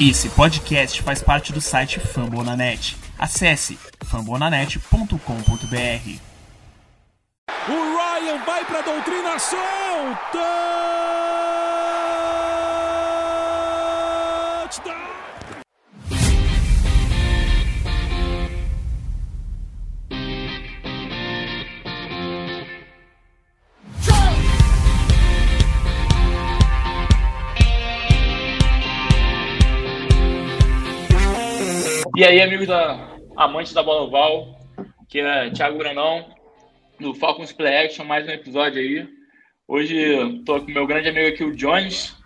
Esse podcast faz parte do site Fambonanet. Acesse fambonanet.com.br. O Ryan vai para a doutrinação. Touchdown! E aí, amigos da amantes da bola oval, que é Thiago Granão, do Falcons Play Action, mais um episódio aí. Hoje tô com meu grande amigo aqui, o Jones.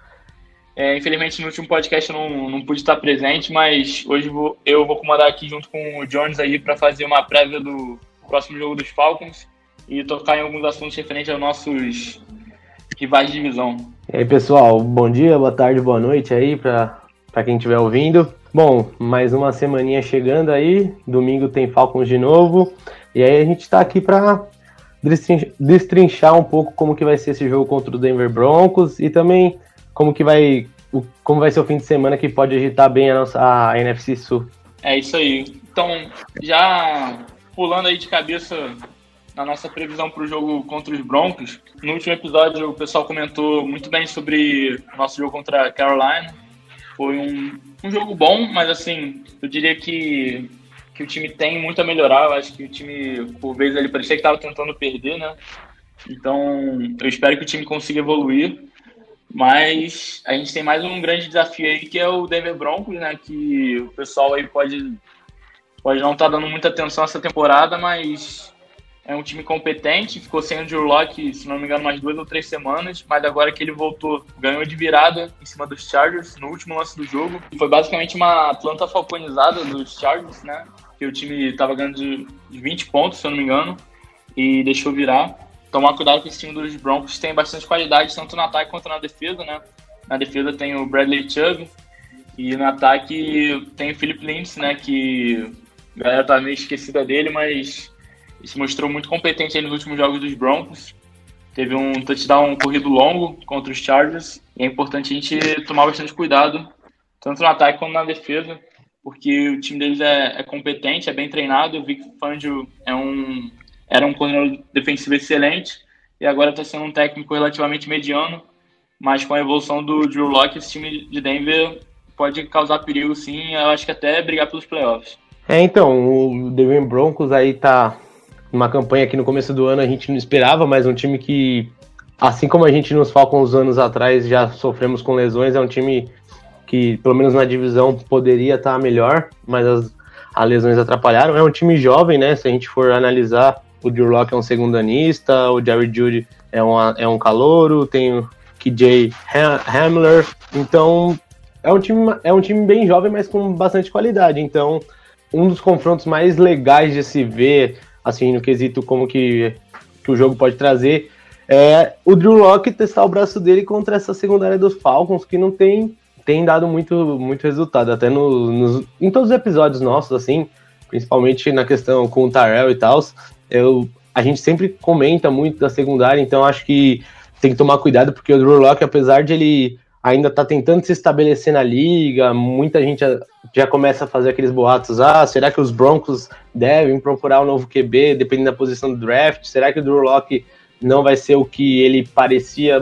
É, infelizmente no último podcast eu não, não pude estar presente, mas hoje vou, eu vou comandar aqui junto com o Jones aí para fazer uma prévia do próximo jogo dos Falcons e tocar em alguns assuntos referentes aos nossos rivais de divisão. E aí, pessoal, bom dia, boa tarde, boa noite aí para quem estiver ouvindo. Bom, mais uma semaninha chegando aí, domingo tem Falcons de novo, e aí a gente está aqui para destrinchar um pouco como que vai ser esse jogo contra o Denver Broncos e também como que vai como vai ser o fim de semana que pode agitar bem a nossa a NFC Sul. É isso aí. Então, já pulando aí de cabeça na nossa previsão para o jogo contra os Broncos, no último episódio o pessoal comentou muito bem sobre o nosso jogo contra a Carolina. Foi um, um jogo bom, mas assim, eu diria que, que o time tem muito a melhorar. Eu acho que o time, por vezes, ele parecia que estava tentando perder, né? Então, eu espero que o time consiga evoluir. Mas a gente tem mais um grande desafio aí, que é o Denver Broncos, né? Que o pessoal aí pode, pode não estar tá dando muita atenção essa temporada, mas é um time competente. Ficou sem o Drew Locke, se não me engano, mais duas ou três semanas. Mas agora que ele voltou, ganhou de virada em cima dos Chargers no último lance do jogo. Foi basicamente uma planta falconizada dos Chargers, né? Que o time estava ganhando de 20 pontos, se não me engano, e deixou virar tomar cuidado com esse time dos Broncos. Tem bastante qualidade, tanto no ataque quanto na defesa, né? Na defesa tem o Bradley Chubb e no ataque tem o Philip Lindsay, né? Que a galera tá meio esquecida dele, mas se mostrou muito competente nos últimos jogos dos Broncos. Teve um touchdown corrido longo contra os Chargers. E é importante a gente tomar bastante cuidado, tanto no ataque quanto na defesa, porque o time deles é, é competente, é bem treinado. O Vic Fangio é um era um coordenador defensivo excelente e agora está sendo um técnico relativamente mediano, mas com a evolução do Drew Locke, esse time de Denver pode causar perigo sim, eu acho que até brigar pelos playoffs. É, então, o Denver Broncos aí tá numa campanha que no começo do ano a gente não esperava, mas um time que, assim como a gente nos Falcons anos atrás já sofremos com lesões, é um time que, pelo menos na divisão, poderia estar melhor, mas as, as lesões atrapalharam. É um time jovem, né? Se a gente for analisar o Drew Locke é um segundanista, o Jerry Judy é, uma, é um calouro, tem o KJ Hamler, então é um, time, é um time bem jovem, mas com bastante qualidade, então um dos confrontos mais legais de se ver, assim, no quesito como que, que o jogo pode trazer, é o Drew Locke testar o braço dele contra essa secundária dos Falcons, que não tem, tem dado muito, muito resultado, até no, nos, em todos os episódios nossos, assim, principalmente na questão com o Tarell e tal, eu, a gente sempre comenta muito da secundária, então acho que tem que tomar cuidado, porque o Drew Locke, apesar de ele ainda tá tentando se estabelecer na liga, muita gente já, já, começa a fazer aqueles boatos, ah, será que os Broncos devem procurar um novo QB, dependendo da posição do draft? Será que o Drew Locke não vai ser o que ele parecia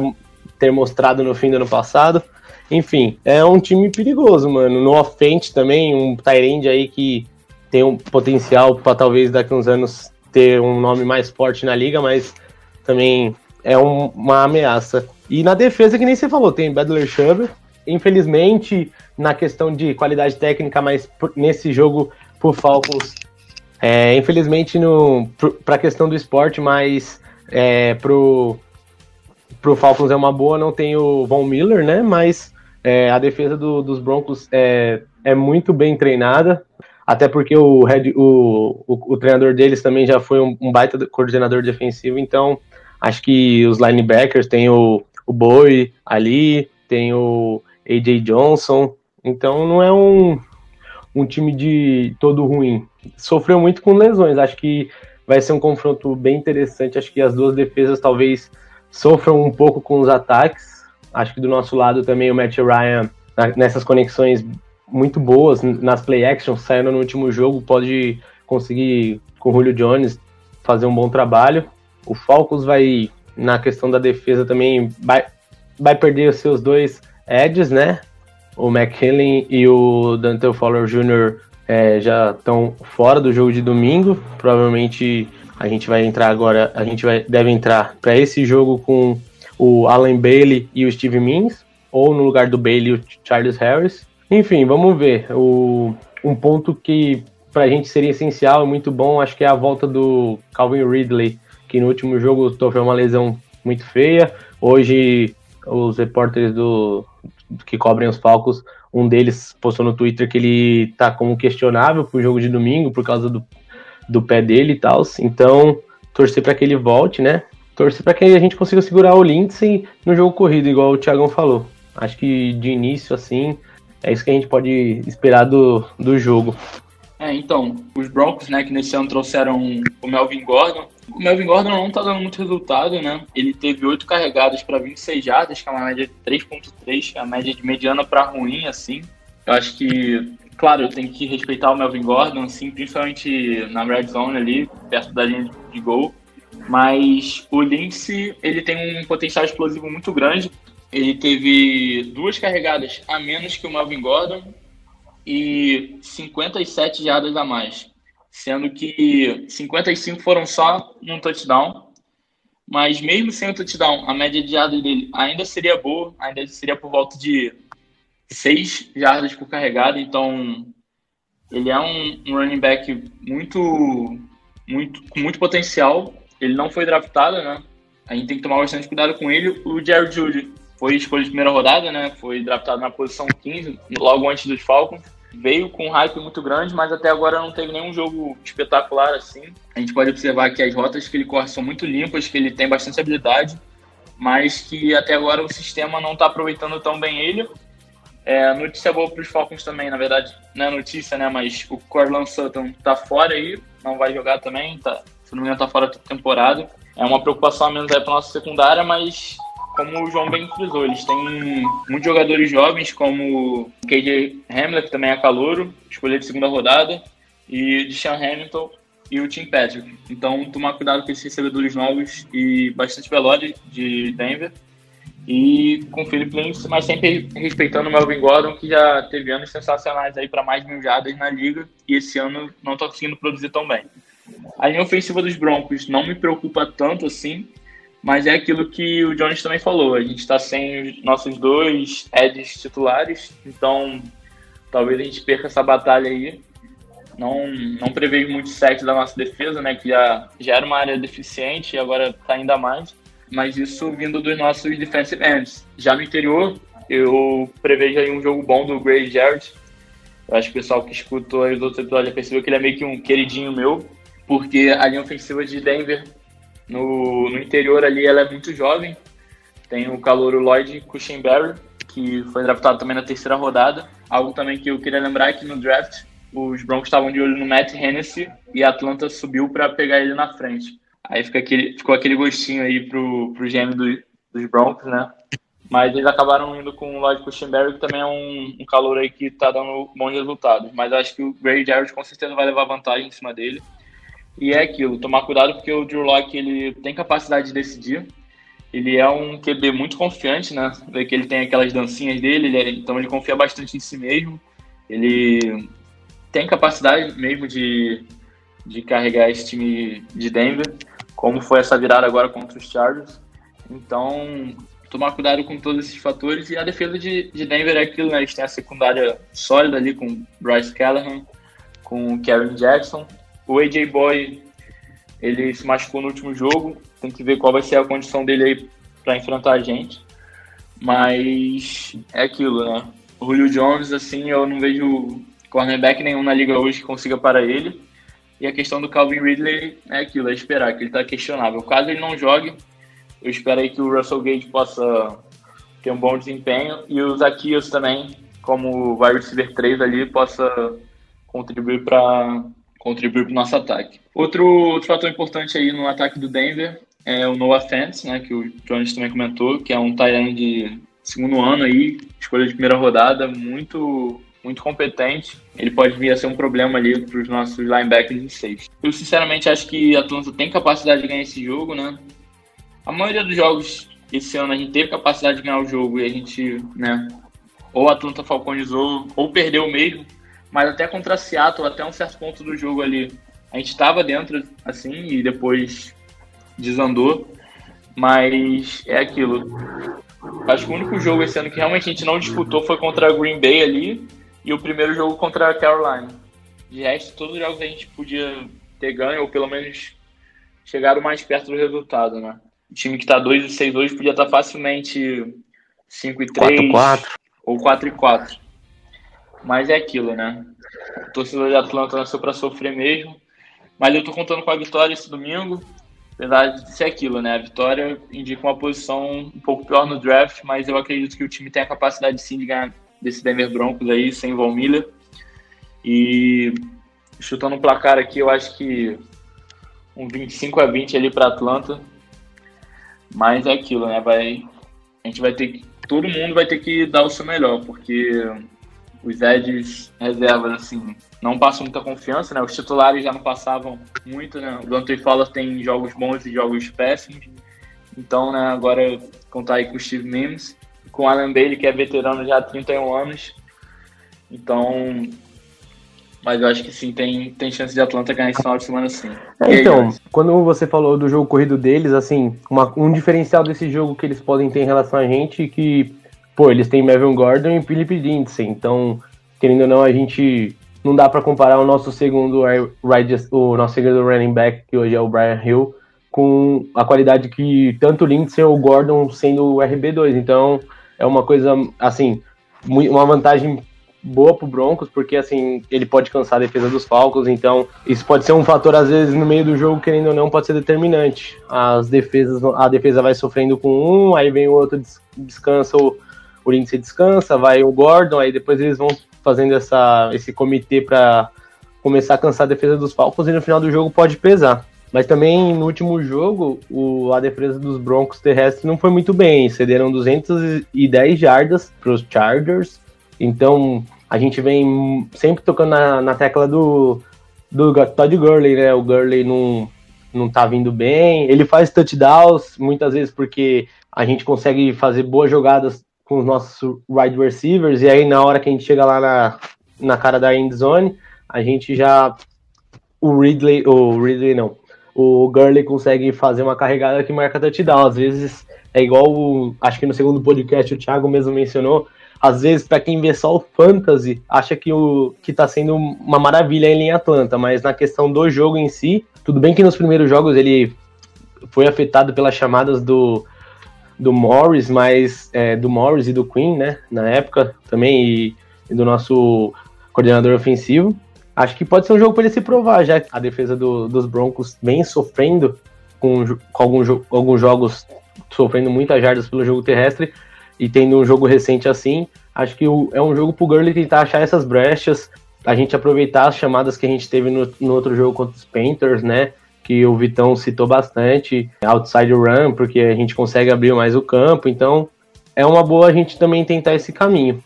ter mostrado no fim do ano passado? Enfim, é um time perigoso, mano. No offense também, um Tyrande aí que tem um potencial para talvez daqui uns anos ter um nome mais forte na liga, mas também é um, uma ameaça. E na defesa, que nem você falou, tem Badler Chubb. Infelizmente, na questão de qualidade técnica, mas nesse jogo por Falcons, é, infelizmente para a questão do esporte, mas é, pro, pro Falcons é uma boa, não tem o Von Miller, né? Mas é, a defesa do, dos Broncos é, é muito bem treinada até porque o, head, o, o, o, treinador deles também já foi um, um, baita coordenador defensivo, então acho que os linebackers tem o, o Boy ali, tem o AJ Johnson, então não é um, um time de todo ruim. Sofreu muito com lesões, acho que vai ser um confronto bem interessante, acho que as duas defesas talvez sofram um pouco com os ataques, acho que do nosso lado também o Matt Ryan nessas conexões muito boas nas play actions, saindo no último jogo, pode conseguir com o Julio Jones fazer um bom trabalho. O Falcons vai, na questão da defesa também, vai, vai perder os seus dois edges, né? O McKinley e o Dante Fowler Jr. É, já estão fora do jogo de domingo. Provavelmente a gente vai entrar agora, a gente vai, deve entrar para esse jogo com o Allen Bailey e o Steve Means, ou no lugar do Bailey o Charles Harris. Enfim, vamos ver. O, um ponto que para a gente seria essencial e muito bom, acho que é a volta do Calvin Ridley, que no último jogo sofreu uma lesão muito feia. Hoje, os repórteres do que cobrem os Falcos, um deles postou no Twitter que ele tá como questionável pro jogo de domingo por causa do, do pé dele e tal. Então, torcer para que ele volte, né? Torcer para que a gente consiga segurar o Lindsay no jogo corrido, igual o Thiagão falou. Acho que de início, assim, é isso que a gente pode esperar do, do jogo. É, então, os Broncos, né, que nesse ano trouxeram o Melvin Gordon. O Melvin Gordon não tá dando muito resultado, né? Ele teve oito carregadas para 26 jardas, que é uma média de 3.3, é a média de mediana para ruim, assim. Eu acho que, claro, eu tenho que respeitar o Melvin Gordon, assim, principalmente na red zone ali, perto da linha de gol. Mas o Lindsay, ele tem um potencial explosivo muito grande. Ele teve duas carregadas a menos que o Melvin Gordon e 57 jardas a mais, sendo que 55 foram só num touchdown. Mas mesmo sem o touchdown, a média de jardas dele ainda seria boa, ainda seria por volta de 6 jardas por carregada. Então, ele é um, um running back muito, muito, com muito potencial. Ele não foi draftado, né? A gente tem que tomar bastante cuidado com ele. O Jared Judy foi escolha de primeira rodada, né? Foi draftado na posição 15, logo antes dos Falcons. Veio com um hype muito grande, mas até agora não teve nenhum jogo espetacular assim. A gente pode observar que as rotas que ele corre são muito limpas, que ele tem bastante habilidade, mas que até agora o sistema não está aproveitando tão bem ele. É, notícia boa para os Falcons também, na verdade, não é notícia, né? Mas o Corland Sutton tá fora aí, não vai jogar também, tá, se não me engano, tá fora da temporada. É uma preocupação a menos aí para nossa secundária, mas como o João bem frisou, eles têm muitos jogadores jovens, como KJ Hamler, que também é calouro, escolhido de segunda rodada, e de Sean Hamilton e o Tim Patrick. Então, tomar cuidado com esses recebedores novos e bastante velozes de Denver. E com o Philip Links, mas sempre respeitando o Melvin Gordon, que já teve anos sensacionais aí para mais mil jardas na liga, e esse ano não está conseguindo produzir tão bem. A linha ofensiva dos Broncos não me preocupa tanto assim, mas é aquilo que o Jones também falou. A gente está sem os nossos dois Eds titulares, então talvez a gente perca essa batalha aí. Não, não prevejo muito sexo da nossa defesa, né? Que já, já era uma área deficiente e agora está ainda mais. Mas isso vindo dos nossos defensive ends. Já no interior, eu prevejo aí um jogo bom do Gray Jarrett. Eu acho que o pessoal que escutou aí os outros episódios percebeu que ele é meio que um queridinho meu, porque a linha ofensiva de Denver no, no interior ali ela é muito jovem. Tem o calouro Lloyd Cushenberry, que foi draftado também na terceira rodada. Algo também que eu queria lembrar é que no draft os Broncos estavam de olho no Matt Hennessy e a Atlanta subiu para pegar ele na frente. Aí fica aquele, ficou aquele gostinho aí pro, pro GM do, dos Broncos, né? Mas eles acabaram indo com o Lloyd Cushenberry, que também é um, um calor aí que tá dando bons resultados. Mas acho que o Gray Jarrett com certeza vai levar vantagem em cima dele. E é aquilo, tomar cuidado porque o Drew Locke ele tem capacidade de decidir. Ele é um QB muito confiante, né? Vê que ele tem aquelas dancinhas dele, ele é, então ele confia bastante em si mesmo. Ele tem capacidade mesmo de, de carregar esse time de Denver, como foi essa virada agora contra os Chargers. Então, tomar cuidado com todos esses fatores. E a defesa de, de Denver é aquilo, né? Eles têm a secundária sólida ali com Bryce Callahan, com Kevin Jackson, o AJ Boy, ele se machucou no último jogo. Tem que ver qual vai ser a condição dele aí para enfrentar a gente. Mas é aquilo, né? O Julio Jones, assim, eu não vejo cornerback nenhum na liga hoje que consiga para ele. E a questão do Calvin Ridley é aquilo, é esperar, que ele está questionável. Caso ele não jogue, eu espero aí que o Russell Gage possa ter um bom desempenho e o Zacchaeus também, como wide receiver 3 ali, possa contribuir para contribuir para o nosso ataque. Outro, outro fator importante aí no ataque do Denver é o Noah Fentz, né, que o Jones também comentou, que é um Tyrant de segundo ano aí, escolha de primeira rodada, muito muito competente. Ele pode vir a ser um problema ali para os nossos linebackers de seis. Eu sinceramente acho que a Atlanta tem capacidade de ganhar esse jogo, né? A maioria dos jogos esse ano a gente teve capacidade de ganhar o jogo e a gente, né, ou a Atlanta falconizou ou perdeu mesmo, mas até contra Seattle, até um certo ponto do jogo ali, a gente estava dentro, assim, e depois desandou, mas é aquilo. Acho que o único jogo esse ano que realmente a gente não disputou foi contra a Green Bay ali, e o primeiro jogo contra a Carolina. De resto, todos os jogos a gente podia ter ganho, ou pelo menos chegar mais perto do resultado, né? O time que está 2 e 6 hoje podia estar tá facilmente 5 e 3 4, ou 4 e 4. Mas é aquilo, né? O torcedor de Atlanta nasceu para sofrer mesmo. Mas eu tô contando com a vitória esse domingo. Apesar de ser aquilo, né? A vitória indica uma posição um pouco pior no draft, mas eu acredito que o time tem a capacidade sim de ganhar desse Denver Broncos aí, sem Von Miller. E chutando um placar aqui, eu acho que um 25 a 20 ali para Atlanta. Mas é aquilo, né? Vai, a gente vai ter que. Todo mundo vai ter que dar o seu melhor, porque os Eds reservas, assim, não passam muita confiança, né? Os titulares já não passavam muito, né? O Dante Fowler tem jogos bons e jogos péssimos. Então, né, agora contar aí com o Steve Mims, com o Alan Bailey, que é veterano já há 31 anos. Então, mas eu acho que sim, tem, tem chance de Atlanta ganhar esse final de semana sim. É, então, aí, quando você falou do jogo corrido deles, assim, uma, um diferencial desse jogo que eles podem ter em relação a gente, que, pô, eles têm Melvin Gordon e Philip Lindsay, então, querendo ou não, a gente não dá para comparar o nosso segundo o nosso segundo running back, que hoje é o Brian Hill, com a qualidade que tanto Lindsay ou Gordon sendo o RB2, então é uma coisa, assim, uma vantagem boa pro Broncos, porque assim, ele pode cansar a defesa dos Falcons, então isso pode ser um fator, às vezes, no meio do jogo, querendo ou não, pode ser determinante. As defesas, a defesa vai sofrendo com um, aí vem o outro, descansa, o, o Lindsay descansa, vai o Gordon, aí depois eles vão fazendo essa, esse comitê para começar a cansar a defesa dos Falcons e no final do jogo pode pesar. Mas também no último jogo, o, a defesa dos Broncos terrestres não foi muito bem. Cederam 210 jardas para os Chargers então, a gente vem sempre tocando na, na tecla do, do Todd Gurley, né? O Gurley não, não tá vindo bem. Ele faz touchdowns, muitas vezes porque a gente consegue fazer boas jogadas com os nossos wide receivers, e aí na hora que a gente chega lá na, na cara da end zone, a gente já. O Ridley, o Ridley não. O Gurley consegue fazer uma carregada que marca touchdown. Às vezes é igual, o, acho que no segundo podcast o Thiago mesmo mencionou, às vezes, para quem vê só o fantasy, acha que o que tá sendo uma maravilha ele em Atlanta, mas na questão do jogo em si, tudo bem que nos primeiros jogos ele foi afetado pelas chamadas do, do Morris, mas é, do Morris e do Queen, né, na época também, e, e do nosso coordenador ofensivo. Acho que pode ser um jogo para ele se provar, já que a defesa do, dos Broncos vem sofrendo com, com alguns, alguns jogos sofrendo muitas jardas pelo jogo terrestre e tendo um jogo recente assim, acho que é um jogo pro Gurley tentar achar essas brechas, a gente aproveitar as chamadas que a gente teve no, no outro jogo contra os Panthers, né? Que o Vitão citou bastante, outside run, porque a gente consegue abrir mais o campo, então é uma boa a gente também tentar esse caminho.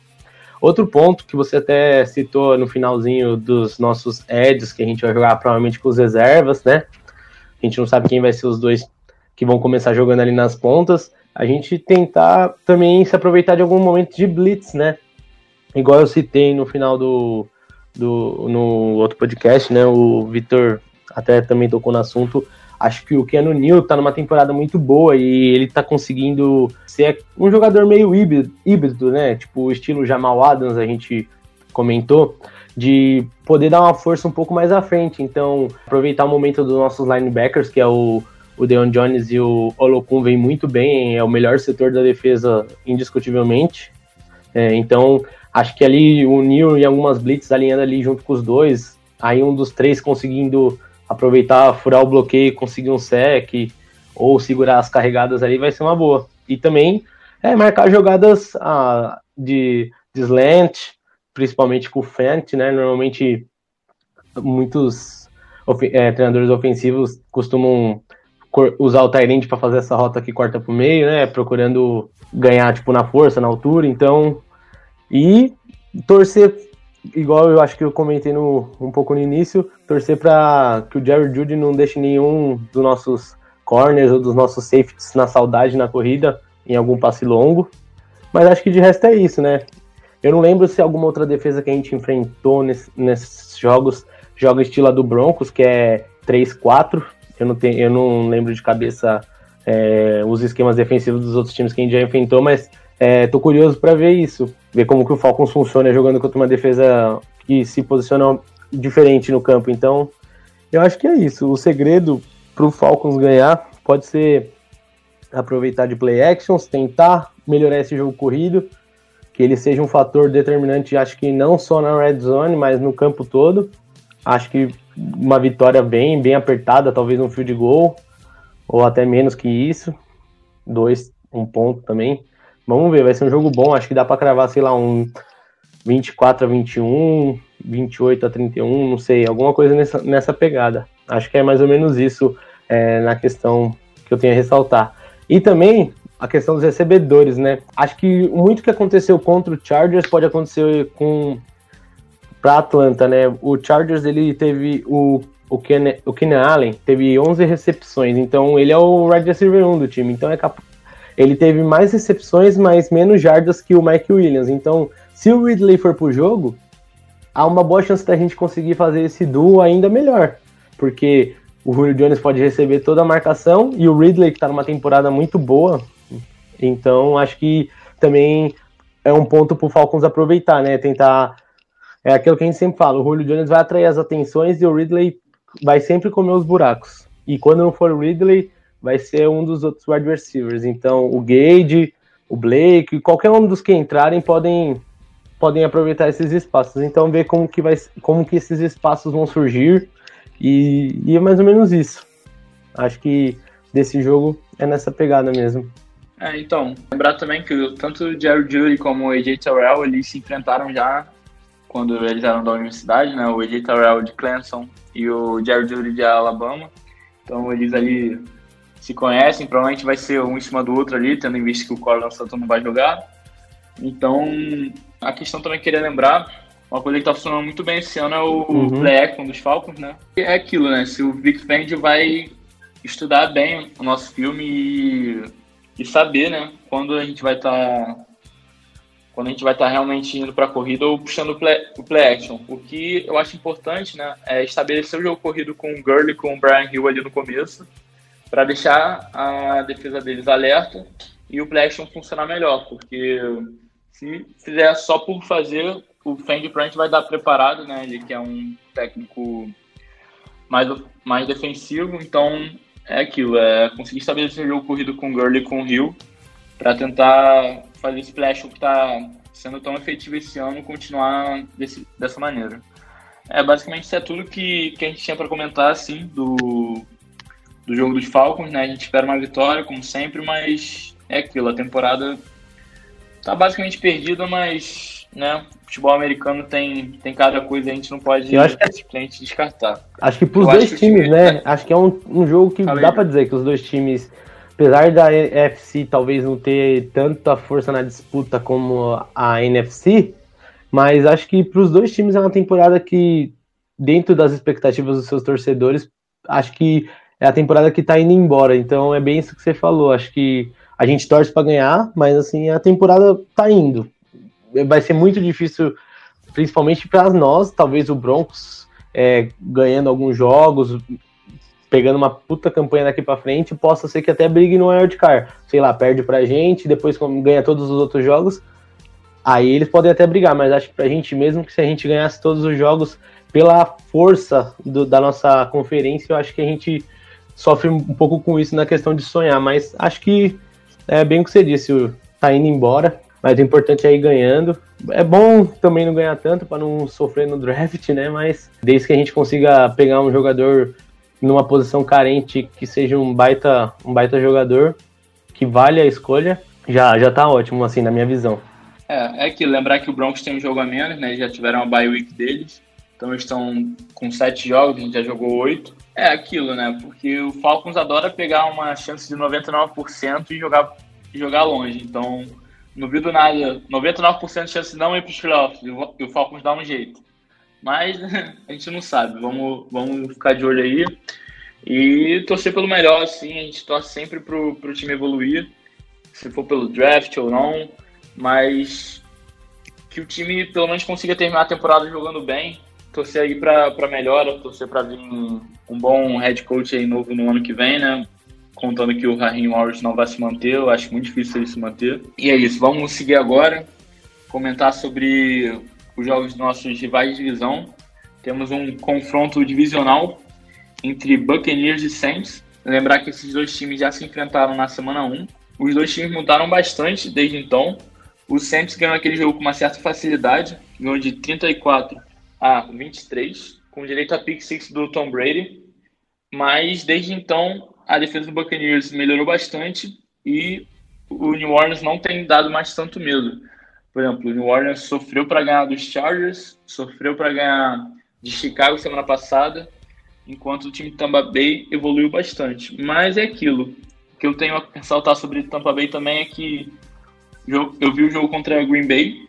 Outro ponto que você até citou no finalzinho dos nossos ads, que a gente vai jogar provavelmente com os reservas, né? A gente não sabe quem vai ser os dois que vão começar jogando ali nas pontas a gente tentar também se aproveitar de algum momento de blitz, né? Igual eu citei no final do, do no outro podcast, né? O Vitor até também tocou no assunto. Acho que o Keanu Neal tá numa temporada muito boa e ele tá conseguindo ser um jogador meio híbrido, né? Tipo, o estilo Jamal Adams, a gente comentou, de poder dar uma força um pouco mais à frente. Então, aproveitar o momento dos nossos linebackers, que é o o Deon Jones e o Olokun vêm muito bem, é o melhor setor da defesa indiscutivelmente. É, então, acho que ali o Neil e algumas blitz alinhando ali junto com os dois, aí um dos três conseguindo aproveitar, furar o bloqueio, conseguir um sec ou segurar as carregadas ali vai ser uma boa. E também é marcar jogadas ah, de, de slant, principalmente com o Fent, né? Normalmente muitos é, treinadores ofensivos costumam usar o Tyrande para fazer essa rota que corta pro meio, né? Procurando ganhar tipo na força, na altura, então e torcer igual eu acho que eu comentei no, um pouco no início, torcer para que o Jerry Judy não deixe nenhum dos nossos corners ou dos nossos safeties na saudade na corrida em algum passe longo. Mas acho que de resto é isso, né? Eu não lembro se alguma outra defesa que a gente enfrentou nesse, nesses jogos joga estilo do Broncos, que é 3-4. Eu não, tenho, eu não lembro de cabeça é, os esquemas defensivos dos outros times que a gente já enfrentou, mas é, tô curioso para ver isso, ver como que o Falcons funciona jogando contra uma defesa que se posiciona diferente no campo. Então, eu acho que é isso. O segredo para o Falcons ganhar pode ser aproveitar de play actions, tentar melhorar esse jogo corrido, que ele seja um fator determinante, acho que não só na red zone, mas no campo todo. Acho que uma vitória bem, bem apertada, talvez um field goal, ou até menos que isso. Dois, um ponto também. Vamos ver, vai ser um jogo bom. Acho que dá para cravar, sei lá, um 24 a 21, 28 a 31, não sei, alguma coisa nessa, nessa pegada. Acho que é mais ou menos isso é, na questão que eu tenho a ressaltar. E também a questão dos recebedores, né? Acho que muito que aconteceu contra o Chargers pode acontecer com para Atlanta, né? O Chargers ele teve o o Ken, o Ken Allen teve 11 recepções, então ele é o wide receiver 1 do time, então é cap... ele teve mais recepções, mas menos jardas que o Mike Williams. Então, se o Ridley for pro jogo, há uma boa chance da gente conseguir fazer esse duo ainda melhor, porque o Julio Jones pode receber toda a marcação e o Ridley que está numa temporada muito boa, então acho que também é um ponto para o Falcons aproveitar, né? Tentar é aquilo que a gente sempre fala, o Julio Jones vai atrair as atenções e o Ridley vai sempre comer os buracos. E quando não for o Ridley, vai ser um dos outros wide receivers. Então, o Gage, o Blake, qualquer um dos que entrarem podem podem aproveitar esses espaços. Então, ver como que vai como que esses espaços vão surgir e, e é mais ou menos isso. Acho que desse jogo é nessa pegada mesmo. É, então, lembrar também que tanto o Jerry Judy como o AJ Terrell, eles se enfrentaram já quando eles eram da universidade, né? O AJ Terrell de Clemson e o Jerry Judy de Alabama. Então eles ali se conhecem, provavelmente vai ser um em cima do outro ali, tendo em vista que o Corland Sutton não vai jogar. Então, a questão também que eu queria lembrar, uma coisa que tá funcionando muito bem esse ano é o uhum. play action dos Falcons, né? É aquilo, né? Se o Vic Fendi vai estudar bem o nosso filme e, e saber, né? Quando a gente vai estar tá quando a gente vai estar tá realmente indo para a corrida ou puxando o play, o play action. O que eu acho importante né, é estabelecer o jogo corrido com o Gurley e com o Brian Hill ali no começo, para deixar a defesa deles alerta e o play action funcionar melhor, porque se fizer só por fazer, o Fendi Prant vai dar preparado, né? Ele que é um técnico mais, mais defensivo, então é aquilo, é conseguir estabelecer o corrido com o Gurley e com o Hill para tentar fazer esse flash que está sendo tão efetivo esse ano continuar desse, dessa maneira. É, basicamente isso é tudo que, que a gente tinha para comentar assim do, do jogo dos Falcons, né? A gente espera uma vitória, como sempre, mas é aquilo, a temporada tá basicamente perdida, mas né, futebol americano tem, tem cada coisa a gente não pode Eu acho que, simplesmente descartar. Acho que pros dois times, né? Acho que é um, um jogo que Falei. dá para dizer que os dois times apesar da NFC talvez não ter tanta força na disputa como a NFC, mas acho que para os dois times é uma temporada que, dentro das expectativas dos seus torcedores, acho que é a temporada que está indo embora. Então é bem isso que você falou. Acho que a gente torce para ganhar, mas assim a temporada está indo. Vai ser muito difícil, principalmente para nós, talvez o Broncos é, ganhando alguns jogos, pegando uma puta campanha daqui para frente, possa ser que até brigue no wildcard. Sei lá, perde pra gente, depois ganha todos os outros jogos. Aí eles podem até brigar, mas acho que pra gente mesmo que se a gente ganhasse todos os jogos pela força do, da nossa conferência, eu acho que a gente sofre um pouco com isso na questão de sonhar, mas acho que é bem o que você disse, tá indo embora, mas o importante é ir ganhando. É bom também não ganhar tanto para não sofrer no draft, né? Mas desde que a gente consiga pegar um jogador numa posição carente que seja um baita, um baita jogador, que vale a escolha, já, já tá ótimo, assim, na minha visão. É, é que lembrar que o Broncos tem um jogo a menos, né? Já tiveram a bye week deles. Então eles estão com sete jogos, a gente já jogou oito. É aquilo, né? Porque o Falcons adora pegar uma chance de 99% e jogar, jogar longe. Então não vi do nada. 99% de chance de não ir para os playoffs e o Falcons dá um jeito. Mas a gente não sabe. Vamos, vamos ficar de olho aí. E torcer pelo melhor, assim. A gente torce sempre pro, pro time evoluir. Se for pelo draft ou não. Mas que o time pelo menos consiga terminar a temporada jogando bem. Torcer aí pra melhora, torcer pra vir um, um bom head coach aí novo no ano que vem, né? Contando que o Raheem Morris não vai se manter, eu acho muito difícil ele se manter. E é isso, vamos seguir agora, comentar sobre os jogos dos nossos rivais de divisão. Temos um confronto divisional entre Buccaneers e Saints. Lembrar que esses dois times já se enfrentaram na semana 1. Os dois times mudaram bastante desde então. O Saints ganhou aquele jogo com uma certa facilidade, ganhou de 34 a 23, com direito a pick six do Tom Brady. Mas desde então a defesa do Buccaneers melhorou bastante e o New Orleans não tem dado mais tanto medo. Por exemplo, o New Orleans sofreu para ganhar dos Chargers, sofreu para ganhar de Chicago semana passada, enquanto o time de Tampa Bay evoluiu bastante. Mas é aquilo. O que eu tenho a ressaltar sobre Tampa Bay também é que eu vi o jogo contra Green Bay,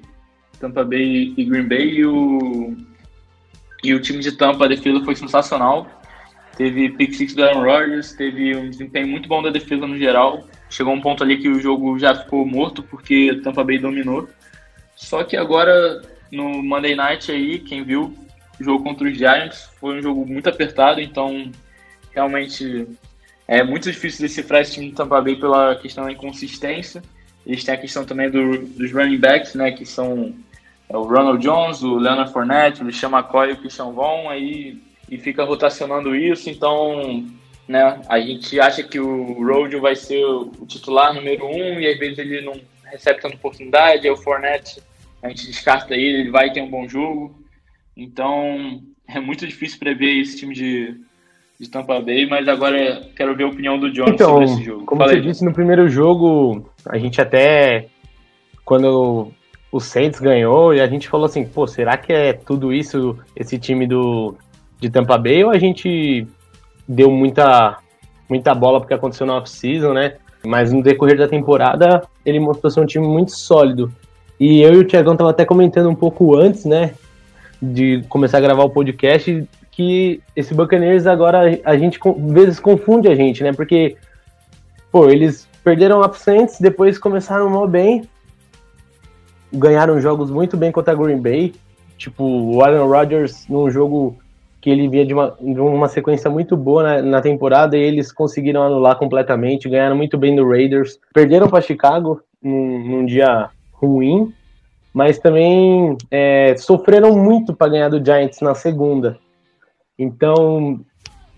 Tampa Bay e Green Bay, e o, e o time de Tampa, a defesa foi sensacional. Teve pick six do Aaron Rodgers, teve um desempenho muito bom da defesa no geral. Chegou um ponto ali que o jogo já ficou morto porque Tampa Bay dominou. Só que agora no Monday Night aí, quem viu o jogo contra os Giants foi um jogo muito apertado, então realmente é muito difícil decifrar esse time de Tampa Bay pela questão da inconsistência. Eles têm a questão também do, dos running backs, né, que são é, o Ronald Jones, o Leonard Fournette, o Christian McCoy e o Christian Vaughn, aí e fica rotacionando isso, então né, a gente acha que o Rodio vai ser o titular número um e às vezes ele não recebe tanta oportunidade, aí o Fournette a gente descarta ele, ele vai ter um bom jogo. Então é muito difícil prever esse time de, de Tampa Bay, mas agora quero ver a opinião do John então, sobre esse jogo. Como você disse no primeiro jogo, a gente até quando o Saints ganhou e a gente falou assim, pô, será que é tudo isso esse time do de Tampa Bay ou a gente deu muita muita bola porque aconteceu na off-season, né? Mas no decorrer da temporada ele mostrou ser um time muito sólido. E eu e o Thiagão tava até comentando um pouco antes, né? de começar a gravar o podcast que esse Buccaneers agora a gente às vezes confunde a gente, né? Porque, pô, eles perderam a Saints, depois começaram mal bem, ganharam jogos muito bem contra a Green Bay, tipo o Aaron Rodgers num jogo que ele vinha de uma, de uma sequência muito boa na, na, temporada e eles conseguiram anular completamente, ganharam muito bem no Raiders, perderam para Chicago num, num dia ruim, mas também é, sofreram muito para ganhar do Giants na segunda. Então,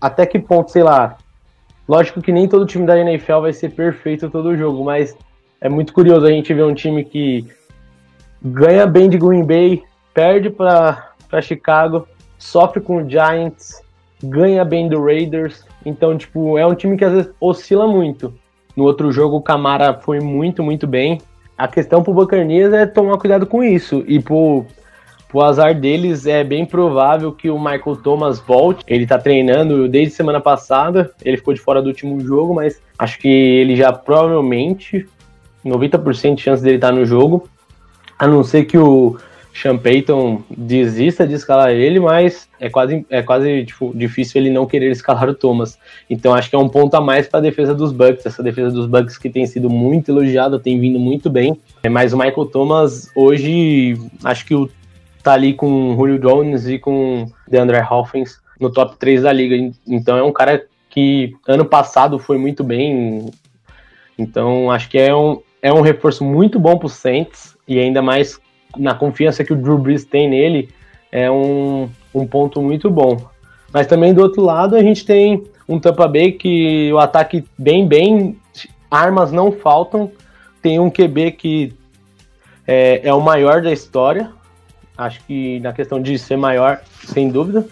até que ponto, sei lá. Lógico que nem todo time da NFL vai ser perfeito todo jogo, mas é muito curioso a gente ver um time que ganha bem de Green Bay, perde para Chicago, sofre com o Giants, ganha bem do Raiders. Então, tipo, é um time que às vezes oscila muito. No outro jogo, o Camara foi muito, muito bem. A questão pro Buccaneers é tomar cuidado com isso. E pro, pro azar deles, é bem provável que o Michael Thomas volte. Ele tá treinando desde semana passada. Ele ficou de fora do último jogo, mas acho que ele já provavelmente, 90% de chance dele estar tá no jogo. A não ser que o sean Payton desista de escalar ele, mas é quase, é quase tipo, difícil ele não querer escalar o Thomas. Então acho que é um ponto a mais para a defesa dos Bucks. Essa defesa dos Bucks que tem sido muito elogiada, tem vindo muito bem. É, mas o Michael Thomas hoje acho que o, tá ali com o Julio Jones e com DeAndre Hopkins no top 3 da liga. Então é um cara que ano passado foi muito bem. Então acho que é um, é um reforço muito bom para o Saints e ainda mais na confiança que o Drew Brees tem nele, é um, um ponto muito bom. Mas também do outro lado a gente tem um Tampa Bay que o ataque bem, bem, armas não faltam. Tem um QB que é, é o maior da história. Acho que na questão de ser maior, sem dúvida.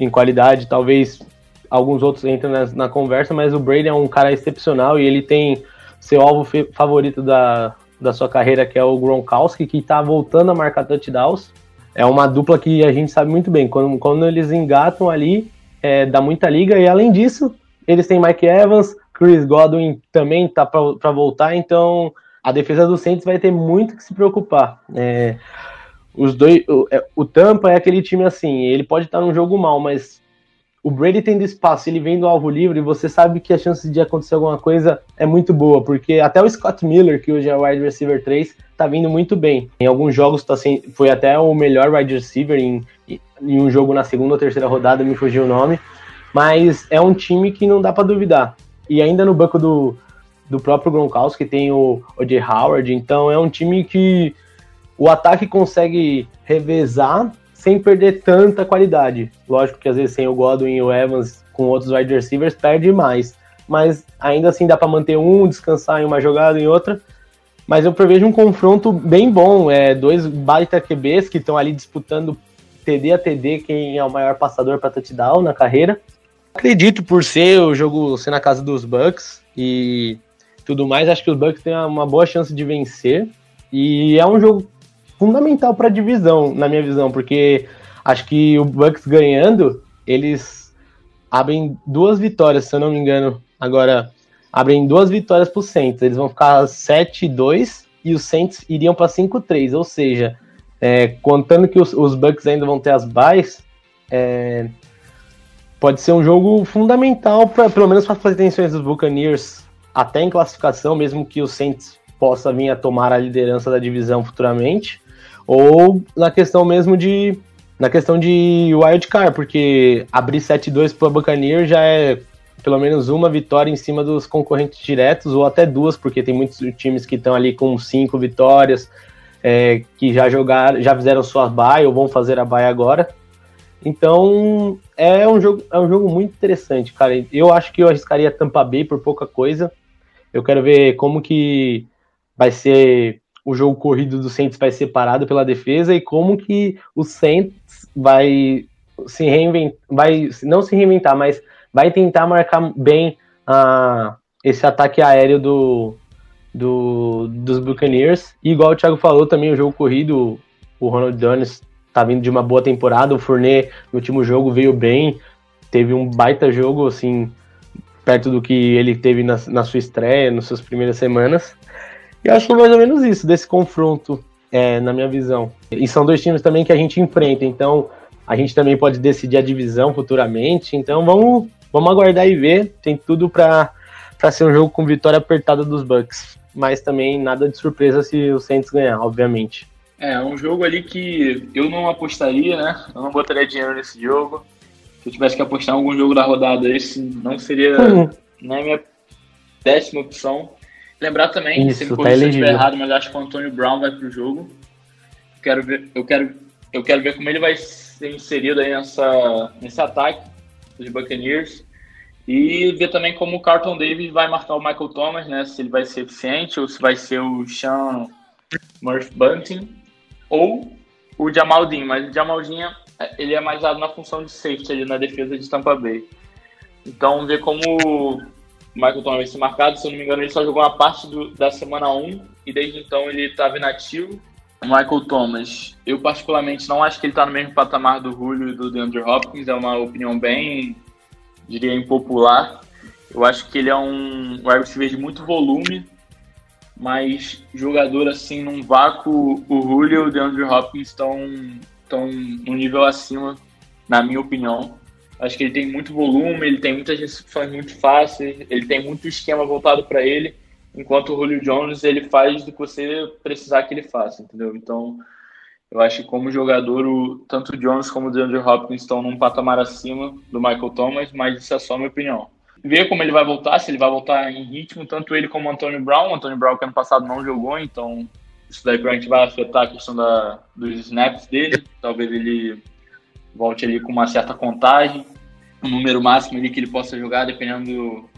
Em qualidade, talvez alguns outros entram na, na conversa, mas o Brady é um cara excepcional e ele tem seu alvo favorito da, da sua carreira, que é o Gronkowski, que está voltando a marcar touchdowns. É uma dupla que a gente sabe muito bem. Quando, quando eles engatam ali, é, dá muita liga. E além disso, eles têm Mike Evans, Chris Godwin também tá para voltar. Então, a defesa do Saints vai ter muito que se preocupar. É, os dois, o, é, o, Tampa é aquele time assim, ele pode estar num jogo mal, mas o Brady tendo espaço, ele vem do alvo livre, você sabe que a chance de acontecer alguma coisa é muito boa, porque até o Scott Miller, que hoje é wide receiver 3, tá vindo muito bem. Em alguns jogos tá sem, foi até o melhor wide receiver em, em um jogo na segunda ou terceira rodada, me fugiu o nome, mas é um time que não dá para duvidar. E ainda no banco do, do próprio Gronkowski tem o O.J. Howard, então é um time que o ataque consegue revezar sem perder tanta qualidade. Lógico que às vezes sem o Godwin e o Evans com outros wide receivers perde mais, mas ainda assim dá para manter um, descansar em uma jogada em outra. Mas eu prevejo um confronto bem bom, é dois baita QBs que estão ali disputando TD a TD quem é o maior passador para touchdown na carreira. Acredito por ser o jogo ser na casa dos Bucks e tudo mais, acho que os Bucks têm uma boa chance de vencer. E é um jogo fundamental para a divisão, na minha visão, porque acho que o Bucks ganhando, eles abrem duas vitórias, se eu não me engano. Agora, abrem duas vitórias para o Saints. Eles vão ficar 7-2 e os Saints iriam para 5-3. Ou seja, é, contando que os, os, Bucks ainda vão ter as buys, é, pode ser um jogo fundamental, pra, pelo menos para as pretensões dos Buccaneers, até em classificação, mesmo que o Saints possa vir a tomar a liderança da divisão futuramente, ou na questão mesmo de na questão de wild card, porque abrir 7-2 para o Buccaneers já é pelo menos uma vitória em cima dos concorrentes diretos, ou até duas, porque tem muitos times que estão ali com cinco vitórias, é, que já jogaram, já fizeram suas bye ou vão fazer a bye agora. Então é um jogo, é um jogo muito interessante, cara. Eu acho que eu arriscaria Tampa Bay por pouca coisa. Eu quero ver como que vai ser o jogo corrido do Saints vai ser parado pela defesa e como que o Saints vai se reinventar, vai não se reinventar, mas vai tentar marcar bem uh, esse ataque aéreo do, do, dos Buccaneers. E igual o Thiago falou também, o jogo corrido, o Ronald Jones tá vindo de uma boa temporada. O Fournet no último jogo veio bem, teve um baita jogo, assim, perto do que ele teve na, na sua estreia, nas suas primeiras semanas. E acho que é mais ou menos isso, desse confronto, é, na minha visão. E são dois times também que a gente enfrenta, então a gente também pode decidir a divisão futuramente. Então vamos, vamos aguardar e ver. Tem tudo para ser um jogo com vitória apertada dos Bucks. Mas também nada de surpresa se o Saints ganhar, obviamente. É, um jogo ali que eu não apostaria, né? Eu não botaria dinheiro nesse jogo. Se eu tivesse que apostar em algum jogo da rodada, esse não seria uhum. nem a minha décima opção. Lembrar também, Isso, se me tá estiver errado, mas acho que o Antônio Brown vai pro jogo. Quero ver, eu, quero, eu quero ver como ele vai ser inserido aí nessa, nesse ataque dos Buccaneers. E ver também como o Carlton Davis vai marcar o Michael Thomas, né? Se ele vai ser eficiente ou se vai ser o Sean Murphy Bunting ou o Jamaldin, mas o Jamaldin ele é mais dado na função de safety ali na defesa de Tampa Bay. Então, ver como Michael Thomas marcado, se eu não me engano, ele só jogou uma parte do, da semana 1 e desde então ele estava inativo. O Michael Thomas, eu particularmente não acho que ele está no mesmo patamar do Julio e do DeAndre Hopkins, é uma opinião bem, diria, impopular. Eu acho que ele é um wide receiver de muito volume, mas jogador assim num vácuo, o Julio e o DeAndre Hopkins estão estão um nível acima, na minha opinião. Acho que ele tem muito volume, ele tem muitas recepções muito fáceis, ele tem muito esquema voltado para ele, enquanto o Julio Jones ele faz do que você precisar que ele faça, entendeu? Então, eu acho que como jogador, o, tanto o Jones como o DeAndre Hopkins estão num patamar acima do Michael Thomas, mas isso é só minha opinião ver como ele vai voltar, se ele vai voltar em ritmo, tanto ele como o Antônio Brown. O Antônio Brown que ano passado não jogou, então isso daí provavelmente vai afetar a questão da, dos snaps dele. Talvez ele volte ali com uma certa contagem, um número máximo ali que ele possa jogar, dependendo do,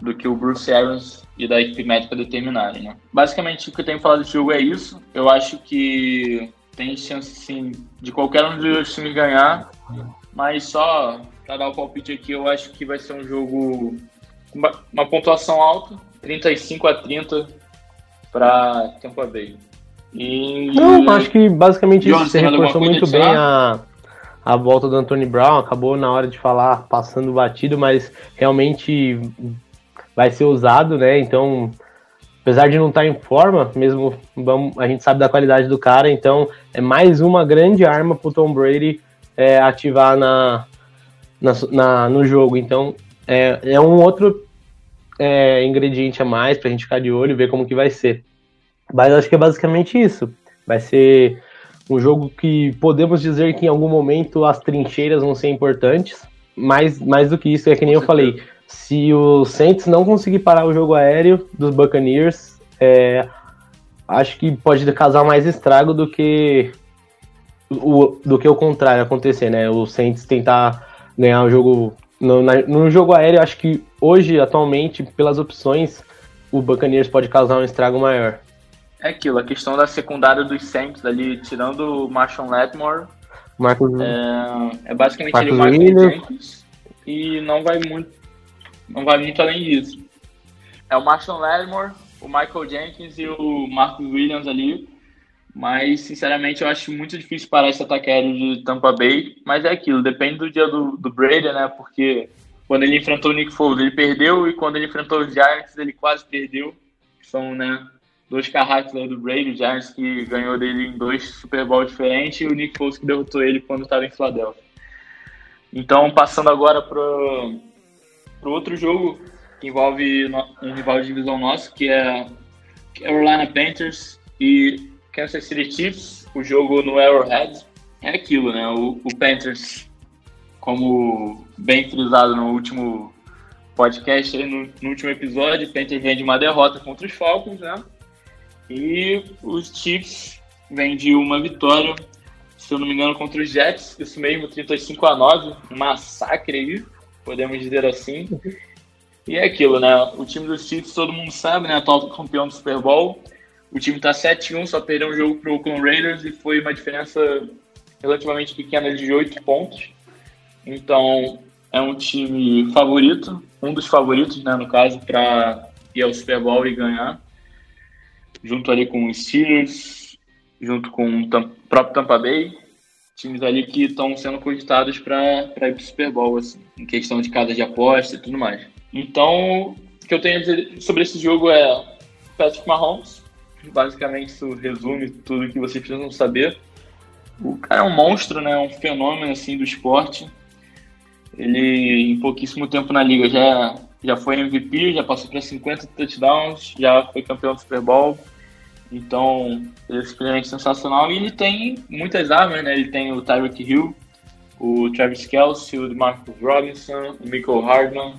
do que o Bruce Arians e da equipe médica determinarem, né? Basicamente, o que eu tenho falado desse jogo é isso. Eu acho que tem chance, sim, de qualquer um dos times ganhar, mas só para dar o palpite aqui, eu acho que vai ser um jogo com uma, uma pontuação alta, 35 a 30 para Tampa Bay. E... Não, acho que basicamente isso você reforçou muito bem a, a volta do Anthony Brown, acabou na hora de falar passando batido, mas realmente vai ser usado, né? Então apesar de não estar em forma, mesmo vamos, a gente sabe da qualidade do cara, então é mais uma grande arma para o Tom Brady é, ativar na, na, na, no jogo. Então é, é um outro é, ingrediente a mais para a gente ficar de olho e ver como que vai ser. Mas acho que é basicamente isso. Vai ser um jogo que podemos dizer que em algum momento as trincheiras vão ser importantes. Mais, mais do que isso, é que nem eu falei se o Saints não conseguir parar o jogo aéreo dos Buccaneers, é, acho que pode causar mais estrago do que o, do que o contrário acontecer, né? O Saints tentar ganhar o jogo no, na, no jogo aéreo, acho que hoje, atualmente, pelas opções, o Buccaneers pode causar um estrago maior. É aquilo, a questão da secundária dos Saints ali, tirando o Marshall Lattimore, Marcos, é, é basicamente Marcos ele o Michael Williams. Jenkins e não vai muito não vai muito além disso. É o Marshall Lattimore, o Michael Jenkins e o Marcus Williams ali. Mas, sinceramente, eu acho muito difícil parar esse ataque aéreo de Tampa Bay. Mas é aquilo, depende do dia do, do Brady, né? Porque quando ele enfrentou o Nick Foles, ele perdeu. E quando ele enfrentou os Giants, ele quase perdeu. São, né, dois carracos do Brady. O Giants que ganhou dele em dois Super Bowl diferentes. E o Nick Foles que derrotou ele quando estava em Philadelphia. Então, passando agora para para outro jogo que envolve um rival de divisão nosso, que é Carolina Panthers e Kansas City Chiefs, o jogo no Arrowhead. É aquilo, né? O, o Panthers, como bem frisado no último podcast, no, no último episódio, o Panthers vem de uma derrota contra os Falcons, né? E os Chiefs vêm de uma vitória, se eu não me engano, contra os Jets, isso mesmo, 35 a 9, um massacre aí podemos dizer assim. E é aquilo, né? O time dos Chiefs, todo mundo sabe, né? Atual campeão do Super Bowl. O time tá 7-1, só perdeu um jogo pro Oakland Raiders e foi uma diferença relativamente pequena de 8 pontos. Então, é um time favorito, um dos favoritos, né, no caso, para ir ao Super Bowl e ganhar. Junto ali com os Steelers, junto com o próprio Tampa Bay, times ali que estão sendo cogitados para ir para o Super Bowl, assim, em questão de casa de aposta e tudo mais. Então, o que eu tenho a dizer sobre esse jogo é Patrick Mahomes. Basicamente, isso resume tudo que vocês precisam saber. O cara é um monstro, né? Um fenômeno assim do esporte. Ele, em pouquíssimo tempo na liga, já, já foi MVP, já passou para 50 touchdowns, já foi campeão do Super Bowl. Então, ele é sensacional. E ele tem muitas armas, né? Ele tem o Tyreek Hill, o Travis Kelce, o Marcus Robinson, o Michael Hardman.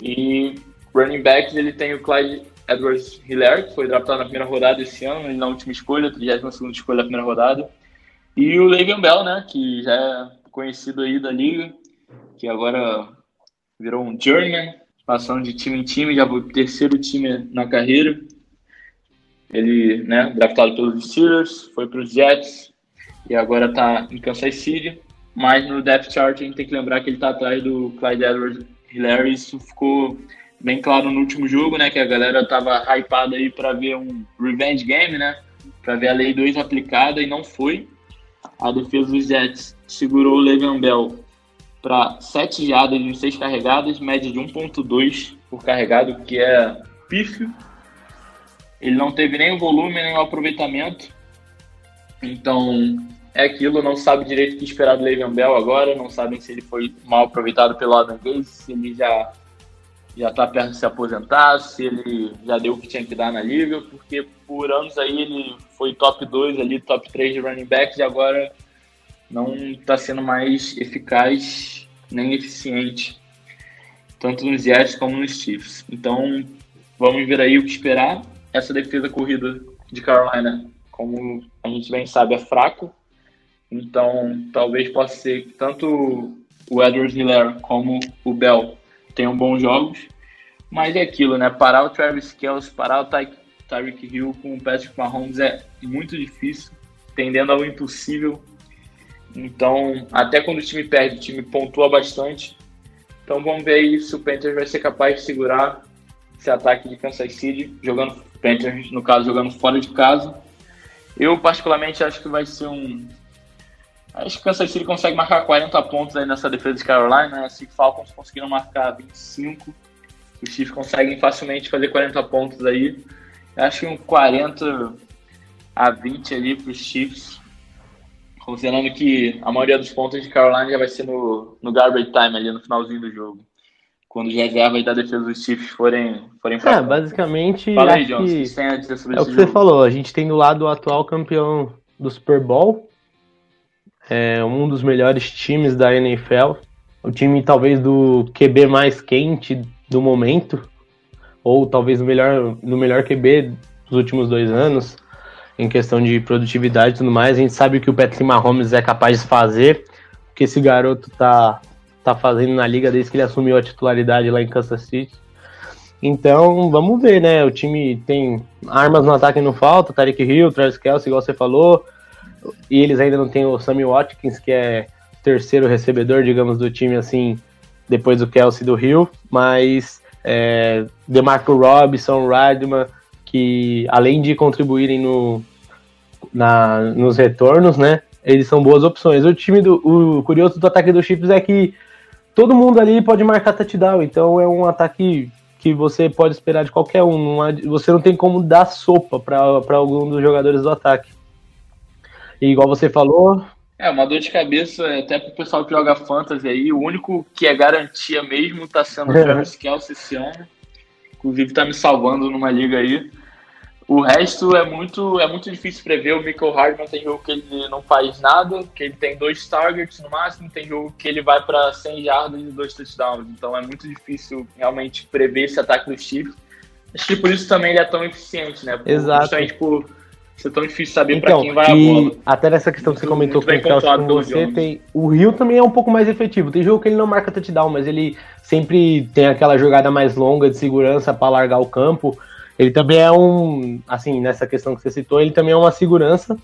E running backs, ele tem o Clyde Edwards Hilaire, que foi draftado na primeira rodada esse ano, ele na última escolha, 32 escolha da primeira rodada. E o Le'Veon Bell, né? Que já é conhecido aí da liga, que agora virou um journeyman, passando de time em time, já foi o terceiro time na carreira. Ele, né, draftado pelos Steelers, foi para os Jets e agora está em Kansas City. Mas no depth chart a gente tem que lembrar que ele está atrás do Clyde Edwards Hilaire. Isso ficou bem claro no último jogo, né? Que a galera tava hypada aí para ver um revenge game, né? Para ver a Lei 2 aplicada e não foi. A defesa dos Jets segurou o Le'Veon Bell para 7 jardas em 6 carregadas, média de 1.2 por carregado, que é pífio. Ele não teve nem o volume, nem o aproveitamento. Então, é aquilo, não sabe direito o que esperar do Le'Veon Bell agora, não sabem se ele foi mal aproveitado pelo Adam Gaze, se ele já já está perto de se aposentar, se ele já deu o que tinha que dar na liga, porque por anos aí ele foi top 2 ali, top 3 de running backs e agora não está sendo mais eficaz nem eficiente, tanto nos Jets como nos Chiefs. Então, vamos ver aí o que esperar. Essa defesa corrida de Carolina, como a gente bem sabe, é fraco. Então, talvez possa ser que tanto o Edwards Hilaire como o Bell tenham bons jogos. Mas é aquilo, né? Parar o Travis Kelce, parar o Ty Tyreek Hill com o Patrick Mahomes é muito difícil, tendendo ao impossível. Então, até quando o time perde, o time pontua bastante. Então, vamos ver aí se o Panthers vai ser capaz de segurar esse ataque de Kansas City, jogando Panthers, no caso, jogando fora de casa. Eu, particularmente, acho que vai ser um. Acho que o Kansas City consegue marcar 40 pontos aí nessa defesa de Carolina. Né? Se Falcons conseguiram marcar 25, os Chiefs conseguem facilmente fazer 40 pontos aí. Acho que um 40 a 20 ali para os Chiefs. Considerando que a maioria dos pontos de Carolina já vai ser no, no garbage time ali no finalzinho do jogo. Quando os reservas da defesa dos Chiefs forem, forem pra. É, basicamente. Fala aí, Jones, que... tem a dizer sobre é o que jogo? você falou. A gente tem do lado o atual campeão do Super Bowl. É um dos melhores times da NFL. O time talvez do QB mais quente do momento. Ou talvez o melhor, no melhor QB dos últimos dois anos em questão de produtividade e tudo mais. A gente sabe o que o Patrick Mahomes é capaz de fazer, o que esse garoto tá, tá fazendo na liga desde que ele assumiu a titularidade lá em Kansas City. Então, vamos ver, né? O time tem armas no ataque não falta, Tarek Hill, Travis Kelsey, igual você falou, e eles ainda não têm o Sammy Watkins, que é terceiro recebedor, digamos, do time, assim, depois do Kelsey do Hill, mas é, DeMarco Robinson, Radman, que além de contribuírem no, na, nos retornos, né? Eles são boas opções. O time do. O curioso do ataque do Chiefs é que todo mundo ali pode marcar touchdown, então é um ataque que você pode esperar de qualquer um. Você não tem como dar sopa para algum dos jogadores do ataque. E igual você falou. É, uma dor de cabeça até pro pessoal que joga fantasy aí. O único que é garantia mesmo tá sendo o Travis Kelce esse ano. Inclusive tá me salvando numa liga aí. O resto é muito, é muito difícil prever. O Michael Hardman tem jogo que ele não faz nada, que ele tem dois targets no máximo, tem jogo que ele vai para 100 jardas e dois touchdowns. Então é muito difícil realmente prever esse ataque dos Chiefs. Acho que por isso também ele é tão eficiente, né? Exato. Justamente por ser tão difícil saber então, para quem vai a bola. Até nessa questão que você comentou com o com você, tem, o Rio também é um pouco mais efetivo. Tem jogo que ele não marca touchdown, mas ele sempre tem aquela jogada mais longa de segurança para largar o campo. Ele também é um, assim, nessa questão que você citou, ele também é uma segurança,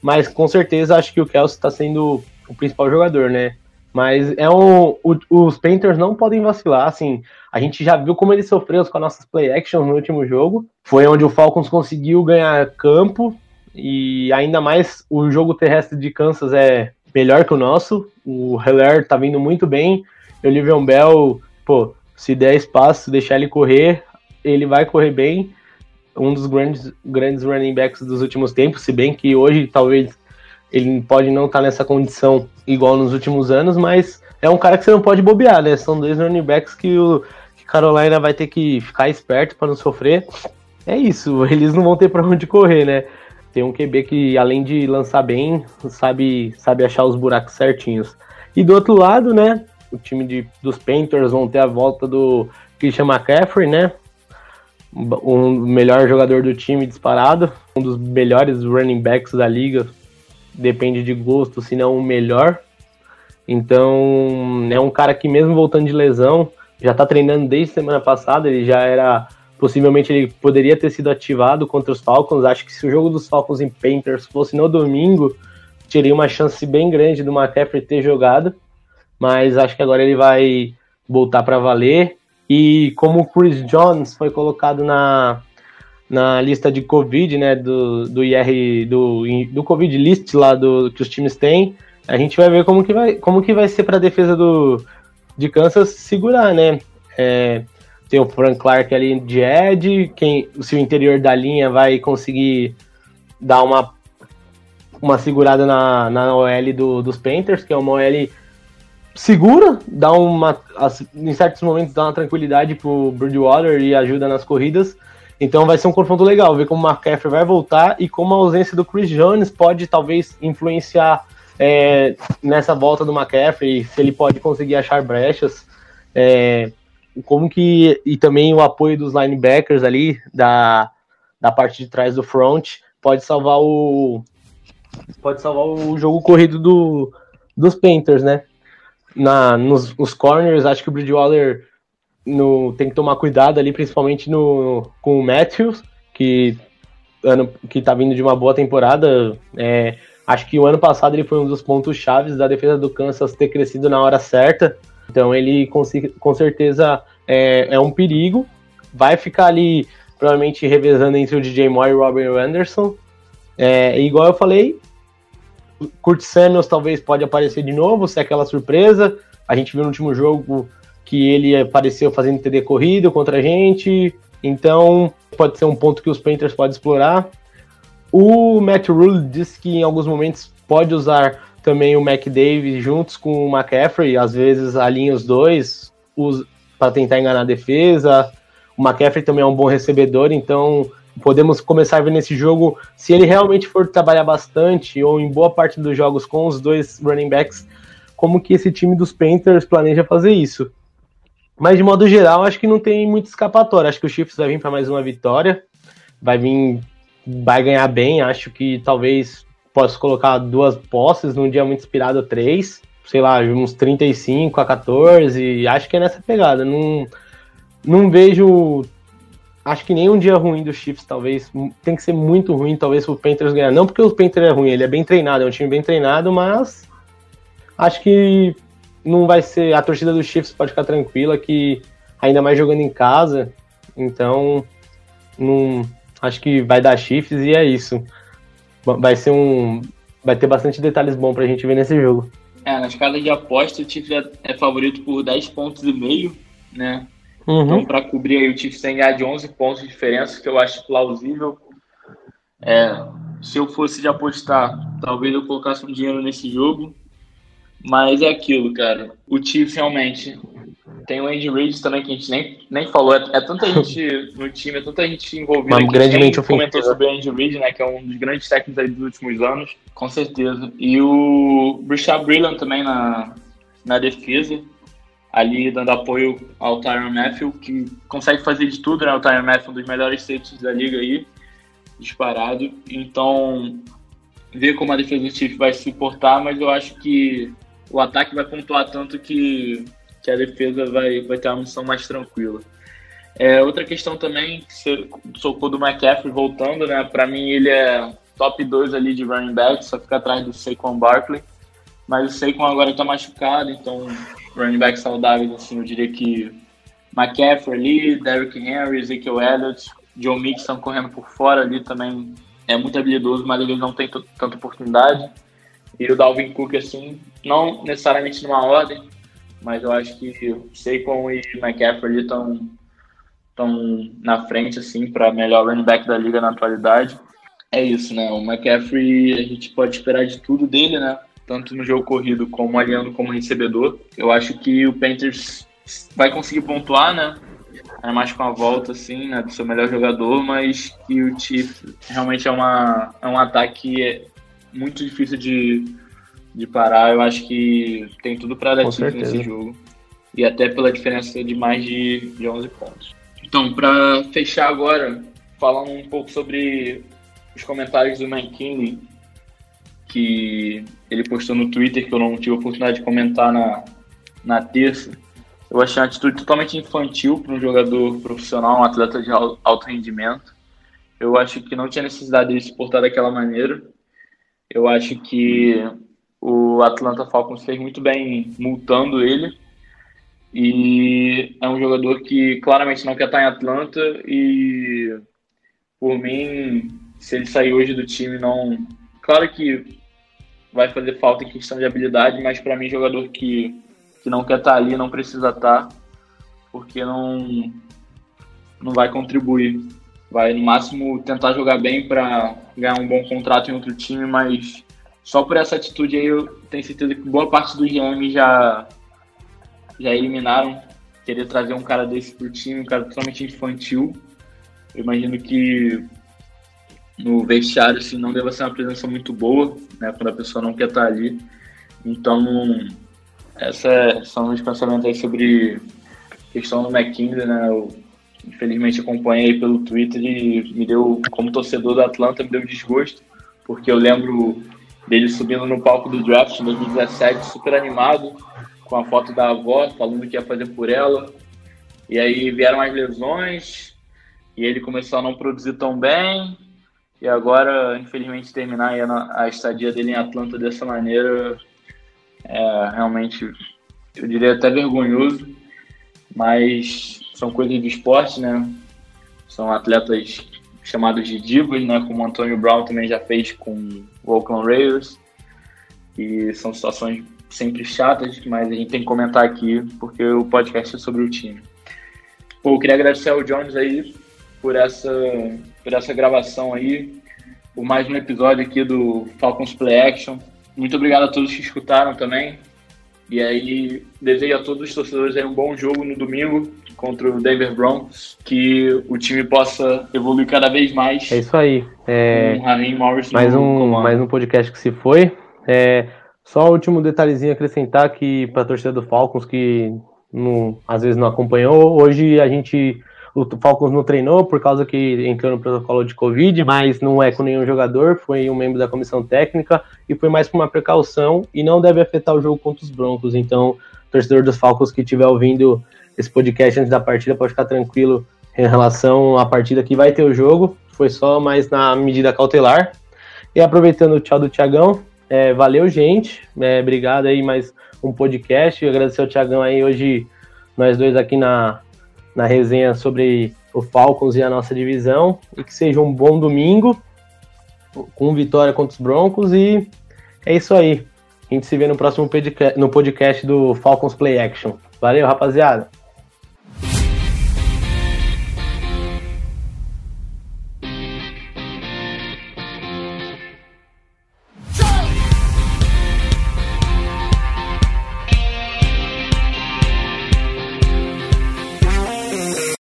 mas com certeza acho que o Kelsey está sendo o principal jogador, né? Mas é um, o, os Panthers não podem vacilar, assim, a gente já viu como ele sofreu com as nossas play actions no último jogo, foi onde o Falcons conseguiu ganhar campo, e ainda mais o jogo terrestre de Kansas é melhor que o nosso, o Heller tá vindo muito bem, o Livion Bell, pô, se der espaço, deixar ele correr, ele vai correr bem, um dos grandes, grandes running backs dos últimos tempos, se bem que hoje talvez ele pode não estar tá nessa condição igual nos últimos anos, mas é um cara que você não pode bobear, né? São dois running backs que o que Carolina vai ter que ficar esperto para não sofrer. É isso, eles não vão ter para onde correr, né? Tem um QB que além de lançar bem, sabe sabe achar os buracos certinhos. E do outro lado, né, o time de, dos Panthers vão ter a volta do Christian McCaffrey, né? Um melhor jogador do time disparado, um dos melhores running backs da liga, depende de gosto, se não o melhor. Então, é um cara que mesmo voltando de lesão, já está treinando desde semana passada, ele já era possivelmente ele poderia ter sido ativado contra os Falcons. Acho que se o jogo dos Falcons em Panthers fosse no domingo, teria uma chance bem grande do McCaffrey ter jogado, mas acho que agora ele vai voltar para valer. E como o Chris Jones foi colocado na, na lista de Covid, né, do, do IR, do, do Covid list lá do, que os times têm, a gente vai ver como que vai, como que vai ser para a defesa do, de Kansas segurar, né? É, tem o Frank Clark ali de Ed, quem, se o interior da linha vai conseguir dar uma, uma segurada na, na OL do, dos Panthers, que é uma OL segura, dá uma. Em certos momentos dá uma tranquilidade pro Bridgewater e ajuda nas corridas. Então vai ser um confronto legal, ver como o McCaffrey vai voltar e como a ausência do Chris Jones pode talvez influenciar é, nessa volta do McCaffrey, se ele pode conseguir achar brechas. É, como que. E também o apoio dos linebackers ali, da, da parte de trás do front, pode salvar o. Pode salvar o jogo corrido do, dos Panthers, né? Na, nos, nos corners, acho que o Bridgewater no, tem que tomar cuidado ali, principalmente no, com o Matthews, que, ano, que tá vindo de uma boa temporada. É, acho que o ano passado ele foi um dos pontos chaves da defesa do Kansas ter crescido na hora certa. Então ele com, com certeza é, é um perigo. Vai ficar ali provavelmente revezando entre o DJ Moore e o Robert Anderson. É, igual eu falei, Kurt Samuels talvez pode aparecer de novo, se é aquela surpresa. A gente viu no último jogo que ele apareceu fazendo TD corrido contra a gente, então pode ser um ponto que os Panthers podem explorar. O Matt Rule disse que em alguns momentos pode usar também o McDavid juntos com o McCaffrey, às vezes alinha os dois para tentar enganar a defesa. O McCaffrey também é um bom recebedor, então podemos começar a ver nesse jogo, se ele realmente for trabalhar bastante, ou em boa parte dos jogos com os dois running backs, como que esse time dos Panthers planeja fazer isso. Mas de modo geral, acho que não tem muito escapatória. Acho que o Chiefs vai vir para mais uma vitória, vai vir, vai ganhar bem. Acho que talvez possa colocar duas posses num dia muito inspirado, três, sei lá, uns 35 a 14. Acho que é nessa pegada. Não, não vejo acho que nem um dia ruim do Chiefs, talvez. Tem que ser muito ruim, talvez, o Panthers ganhar. Não porque o Panthers é ruim, ele é bem treinado, é um time bem treinado, mas acho que não vai ser. A torcida do Chiefs pode ficar tranquila que ainda mais jogando em casa. Então, não, acho que vai dar Chiefs e é isso. Vai ser um. Vai ter bastante detalhes bons pra gente ver nesse jogo. É, na escala de aposta, o Chiefs é, é favorito por 10 pontos e meio, né? Uhum. Então, para cobrir aí o Chiefs tem ganhar de 11 pontos de diferença, que eu acho plausível. É, se eu fosse de apostar, talvez eu colocasse um dinheiro nesse jogo. Mas é aquilo, cara. O Chiefs realmente tem o Andy Reid também, que a gente nem, nem falou. É, é tanta gente no time, é tanta gente envolvida. Mas grandemente comentou sobre o Andy Reid, né? Que é um dos grandes técnicos aí dos últimos anos, com certeza. E o Brishad Brillant também na, na defesa ali dando apoio ao Tyron Matthew, que consegue fazer de tudo, né? O Tyron Matthew é um dos melhores safeties da liga aí, disparado. Então, ver como a defesa do Chiefs vai se portar, mas eu acho que o ataque vai pontuar tanto que, que a defesa vai, vai ter uma missão mais tranquila. É, outra questão também, que você socou do McCaffrey voltando, né? Para mim ele é top 2 ali de running back, só fica atrás do Saquon Barkley. Mas o Saquon agora está machucado, então running back saudáveis, assim, eu diria que McCaffrey ali, Derrick Henry, Ezekiel Elliott, John Mixon correndo por fora ali também é muito habilidoso, mas ele não tem tanta oportunidade. E o Dalvin Cook, assim, não necessariamente numa ordem, mas eu acho que Saquon e McCaffrey estão estão na frente, assim, para melhor running back da liga na atualidade. É isso, né? O McCaffrey, a gente pode esperar de tudo dele, né? Tanto no jogo corrido como aliando como recebedor. Eu acho que o Panthers vai conseguir pontuar, né? É mais com a volta, assim, né, do seu melhor jogador, mas que o Chiefs realmente é, uma, é um ataque muito difícil de, de parar. Eu acho que tem tudo para dar Chiefs nesse jogo. E até pela diferença de mais de, de 11 pontos. Então, para fechar agora, falando um pouco sobre os comentários do McKinney, que ele postou no Twitter, que eu não tive a oportunidade de comentar na, na terça. Eu achei uma atitude totalmente infantil para um jogador profissional, um atleta de alto rendimento. Eu acho que não tinha necessidade de se portar daquela maneira. Eu acho que o Atlanta Falcons fez muito bem multando ele. E é um jogador que claramente não quer estar em Atlanta. E por mim, se ele sair hoje do time, não. Claro que vai fazer falta em questão de habilidade, mas para mim, jogador que, que não quer estar tá ali, não precisa estar, tá, porque não, não vai contribuir. Vai, no máximo, tentar jogar bem para ganhar um bom contrato em outro time, mas só por essa atitude aí eu tenho certeza que boa parte do GM já, já eliminaram. Querer trazer um cara desse pro time, um cara totalmente infantil. Eu imagino que no vestiário assim, não deva ser uma presença muito boa, né, quando a pessoa não quer estar ali. Então, essa é, são os pensamentos aí sobre a questão do McKinsey, né? Eu, infelizmente acompanhei pelo Twitter e me deu, como torcedor do Atlanta, me deu desgosto, porque eu lembro dele subindo no palco do draft em 2017, super animado, com a foto da avó, falando que ia fazer por ela. E aí vieram as lesões, e ele começou a não produzir tão bem, e agora, infelizmente, terminar a, estadia dele em Atlanta dessa maneira é realmente, eu diria até vergonhoso, mas são coisas do esporte, né? São atletas chamados de divas, né? Como o Antônio Brown também já fez com o Oakland Raiders. E são situações sempre chatas, mas a gente tem que comentar aqui porque o podcast é sobre o time. Pô, eu queria agradecer ao Jones aí por essa, por essa gravação aí, por mais um episódio aqui do Falcons Play Action. Muito obrigado a todos que escutaram também. E aí, desejo a todos os torcedores aí um bom jogo no domingo contra o Denver Broncos, que o time possa evoluir cada vez mais. É isso aí. É... Mais, um, mais um podcast que se foi. É... Só o último detalhezinho acrescentar que para a torcida do Falcons que não, às vezes não acompanhou, hoje a gente o Falcons não treinou por causa que entrou no protocolo de Covid, mas não é com nenhum jogador, foi um membro da comissão técnica e foi mais por uma precaução e não deve afetar o jogo contra os Broncos. Então, torcedor dos Falcons que estiver ouvindo esse podcast antes da partida pode ficar tranquilo em relação à partida que vai ter o jogo. Foi só mais na medida cautelar. E aproveitando o tchau do Tiagão, é, valeu, gente. É, obrigado aí, mais um podcast. Agradecer ao Tiagão aí hoje, nós dois aqui na, na resenha sobre o Falcons e a nossa divisão. E que seja um bom domingo, com vitória contra os Broncos. E é isso aí. A gente se vê no próximo no podcast do Falcons Play Action. Valeu, rapaziada.